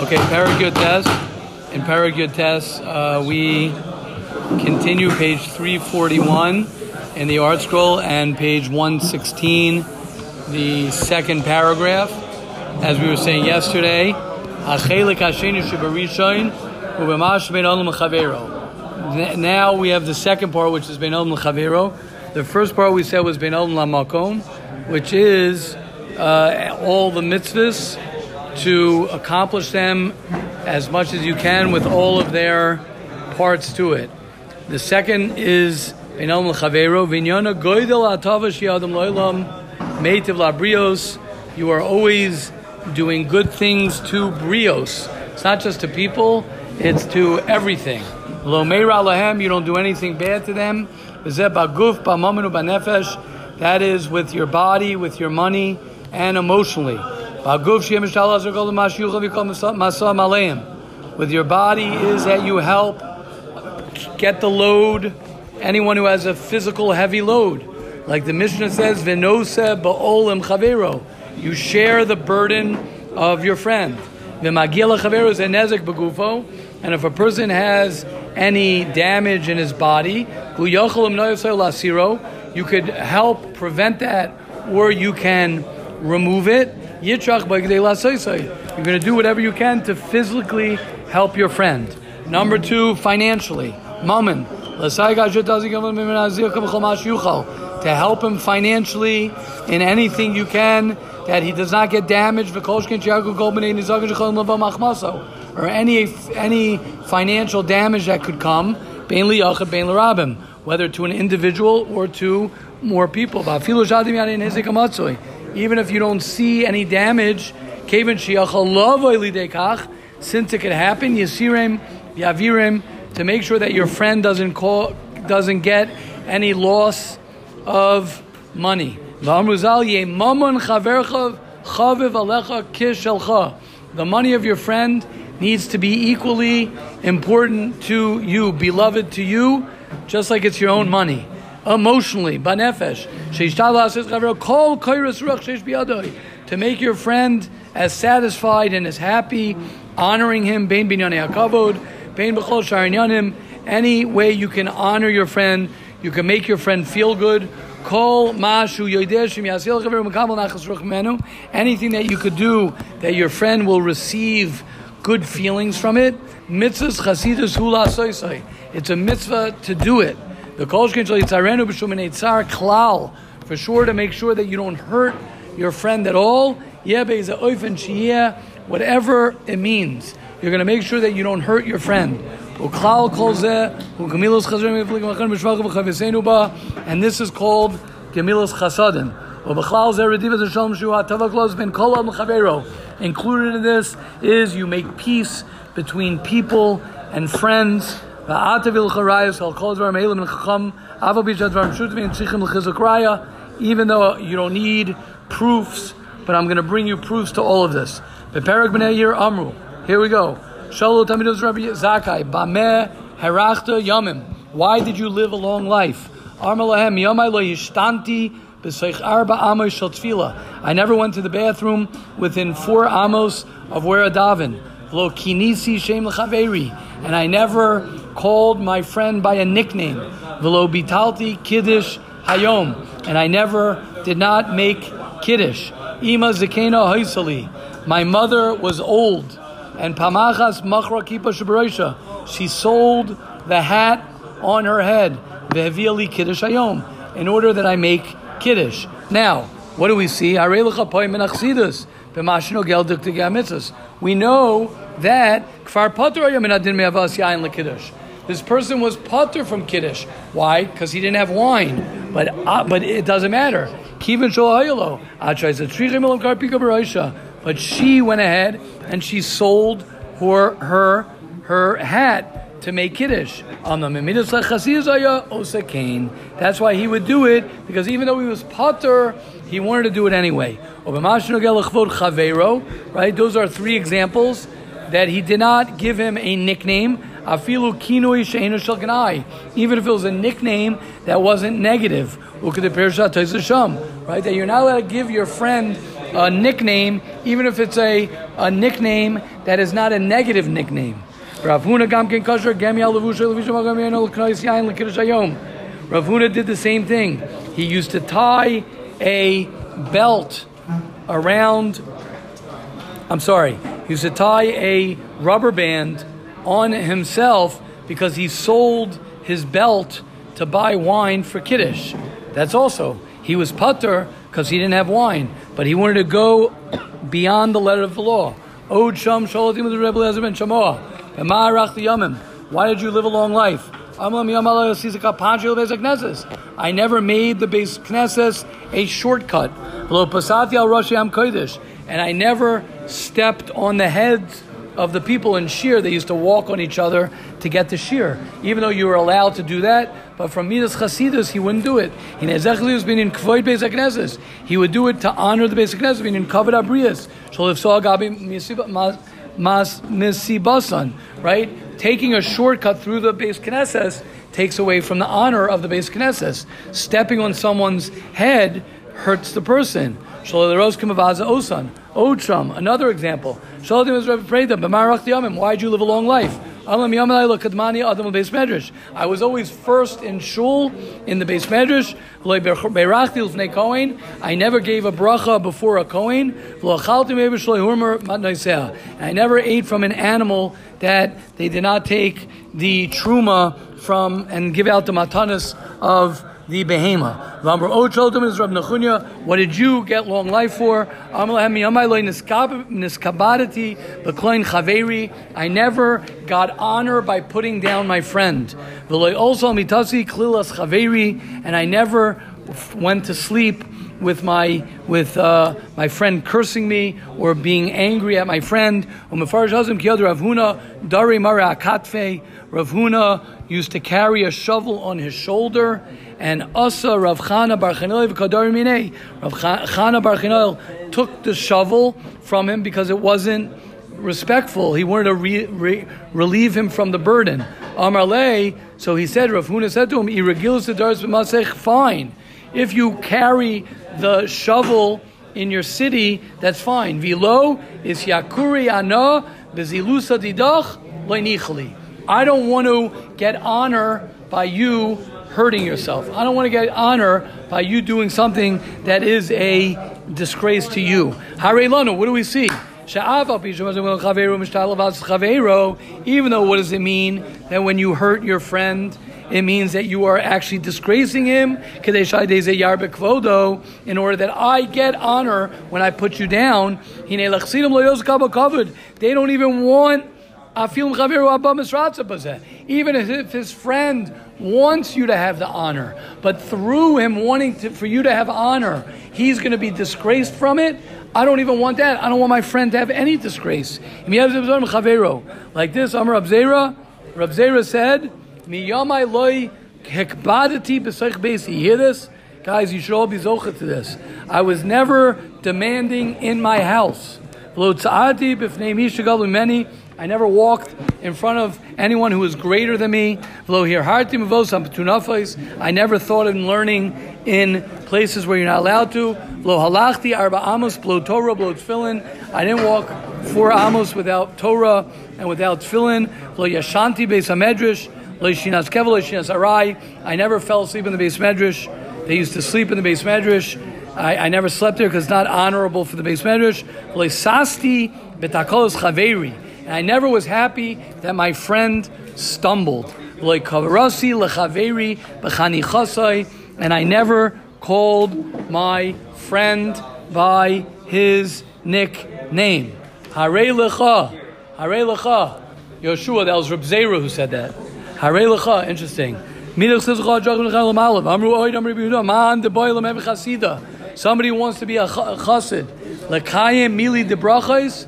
Okay, Paragud test. In Paragud test, uh, we continue page 341 in the ArtScroll and page 116, the second paragraph. As we were saying yesterday, now we have the second part, which is Ben L'Chavero. The first part we said was Ben Olam L'Makom, which is uh, all the mitzvahs to accomplish them as much as you can with all of their parts to it. The second is Vinyana Goydel. You are always doing good things to brios. It's not just to people, it's to everything. Lo lahem, you don't do anything bad to them. Ba'nefesh. That is with your body, with your money, and emotionally. With your body is that you help get the load, anyone who has a physical heavy load. Like the Mishnah says, Venose ba'olim chavero. You share the burden of your friend. And if a person has any damage in his body, you could help prevent that, or you can remove it. You're going to do whatever you can to physically help your friend. Number two, financially. Mammon. To help him financially in anything you can that he does not get damaged or any any financial damage that could come, whether to an individual or to more people. Even if you don't see any damage, since it could happen, Yasirim, Yavirim, to make sure that your friend doesn't call, doesn't get any loss of money. The money of your friend needs to be equally important to you, beloved to you, just like it's your own money. Emotionally, banefesh, call kairas ruch sheish to make your friend as satisfied and as happy, honoring him, Bain Binan Kabod, Bain Bukhosharanim, any way you can honor your friend, you can make your friend feel good. Call mashu anything that you could do that your friend will receive good feelings from it. Mitzvahs chasidus hula soisai. It's a mitzvah to do it. The kolshkin shal yitzarenu b'shum tzar klal for sure to make sure that you don't hurt your friend at all. Whatever it means, you're going to make sure that you don't hurt your friend. And this is called Gemilas Chasadim. Included in this is you make peace between people and friends. Even though you don't need proofs, but I'm going to bring you proofs to all of this. Here we go. Why did you live a long life? I never went to the bathroom within four amos of where I daven. And I never called my friend by a nickname. Velo bitalti kiddush hayom. And I never did not make kiddush. Ima zekena haisali. My mother was old. And pamachas machra kipa She sold the hat on her head. Ve'viali kiddush hayom in order that I make kiddush. Now, what do we see? We know that this person was potter from kiddush. Why? Because he didn't have wine. But uh, but it doesn't matter. But she went ahead and she sold her her her hat to make kiddush. That's why he would do it because even though he was potter, he wanted to do it anyway. Right? Those are three examples that he did not give him a nickname. Even if it was a nickname that wasn't negative. Look at the Perashat Sham, Right? That you're not allowed to give your friend a nickname, even if it's a, a nickname that is not a negative nickname. Rav Huna did the same thing. He used to tie a belt around, I'm sorry, he used to tie a rubber band on himself because he sold his belt to buy wine for Kiddush. That's also, he was putter because he didn't have wine, but he wanted to go beyond the letter of the law. With the. Why did you live a long life? I never made the Beis Knesses a shortcut. And I never stepped on the heads of the people in Shir. They used to walk on each other to get to Shir. Even though you were allowed to do that, but from Midas Chasidus, he wouldn't do it. He was being in Kvoid Beis HaKnesses. He would do it to honor the Beis HaKnesses, being in Kavod Abrias. Shalif Saw Gabi Mas Misibasan, right? Taking a shortcut through the Beis Knesses takes away from the honor of the Beis Knesses. Stepping on someone's head hurts the person. Another example. Why did you live a long life? I was always first in shul in the Beis Medrash. I never gave a bracha before a kohen. I never ate from an animal that they did not take the truma from and give out the matanas of the behema. What did you get long life for? I never got honor by putting down my friend. And I never went to sleep with my with uh, my friend cursing me or being angry at my friend. Rav Huna used to carry a shovel on his shoulder and Asa Rav Chana Bar. Rav Chana Bar took the shovel from him because it wasn't respectful. He wanted to re, re, relieve him from the burden. Amarle, so he said, Rav Huna said to him, Irregilus Masech, fine. If you carry the shovel in your city, that's fine. Vilo is Yakuri Ana Bezilusa Didach I don't want to get honor by you hurting yourself. I don't want to get honor by you doing something that is a disgrace to you. Hare Lano, what do we see? Even though what does it mean that when you hurt your friend, it means that you are actually disgracing him in order that I get honor when I put you down. They don't even want even if his friend wants you to have the honor, but through him wanting to, for you to have honor, he's going to be disgraced from it. I don't even want that. I don't want my friend to have any disgrace. Like this, Amr Abzera, Rabzera said, You hear this? Guys, you should all be zocha to this. I was never demanding in my house. I never walked in front of anyone who was greater than me. I never thought in learning in places where you're not allowed to. I didn't walk four amos without Torah and without tefillin. I never fell asleep in the Beis Medrash. They used to sleep in the Beis Medrash. I, I never slept there because it's not honorable for the Beis Medrash. And I never was happy that my friend stumbled. And I never called my friend by his nickname. Hare lecha. Hare lecha. Yeshua, that was Reb Zera who said that. Hare lecha, interesting. Somebody wants to be a chassid. Lekayim mili de brachos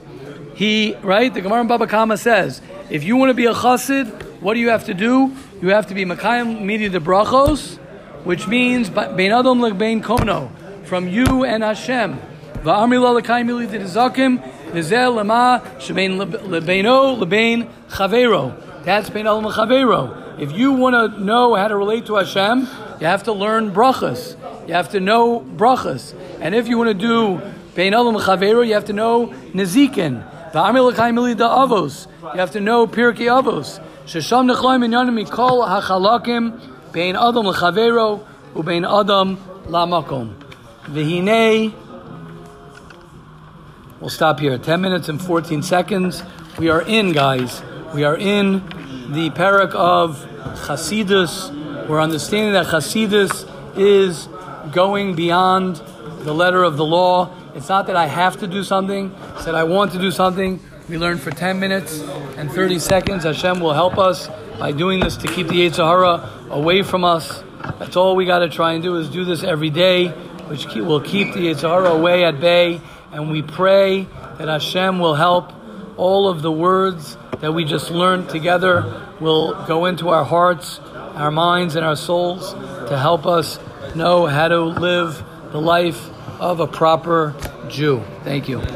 he, right? The Gemara in Baba Kama says, if you want to be a chassid, what do you have to do? You have to be Makayim Midi de Brachos, which means Bein Adam Bein Kono, from you and Hashem. Va'amri la l'kayim mili de zakim, v'zeh lema shebein lebeino lebein chavero. That's Bein Adam chavero. If you want to know how to relate to Hashem, you have to learn brachas. You have to know brachas. And if you want to do Bein Adam Chavero, you have to know Nezikin. Avos. You have to know Pirkei Avos. Shesham nechloim inyanim mikol hachalakim bein Adam l'chavero ubein Adam lamakom. V'hinei, we'll stop here. 10 minutes and 14 seconds. We are in, guys. We are in the parak of Chasidus. We're understanding that Chasidus is going beyond the letter of the law. It's not that I have to do something, it's that I want to do something. We learn for 10 minutes and 30 seconds. Hashem will help us by doing this to keep the Yetzer Hara away from us. That's all we got to try and do is do this every day, which will keep the Yetzer Hara away at bay. And we pray that Hashem will help all of the words that we just learned together will go into our hearts, our minds, and our souls to help us know how to live the life of a proper Jew. Thank you.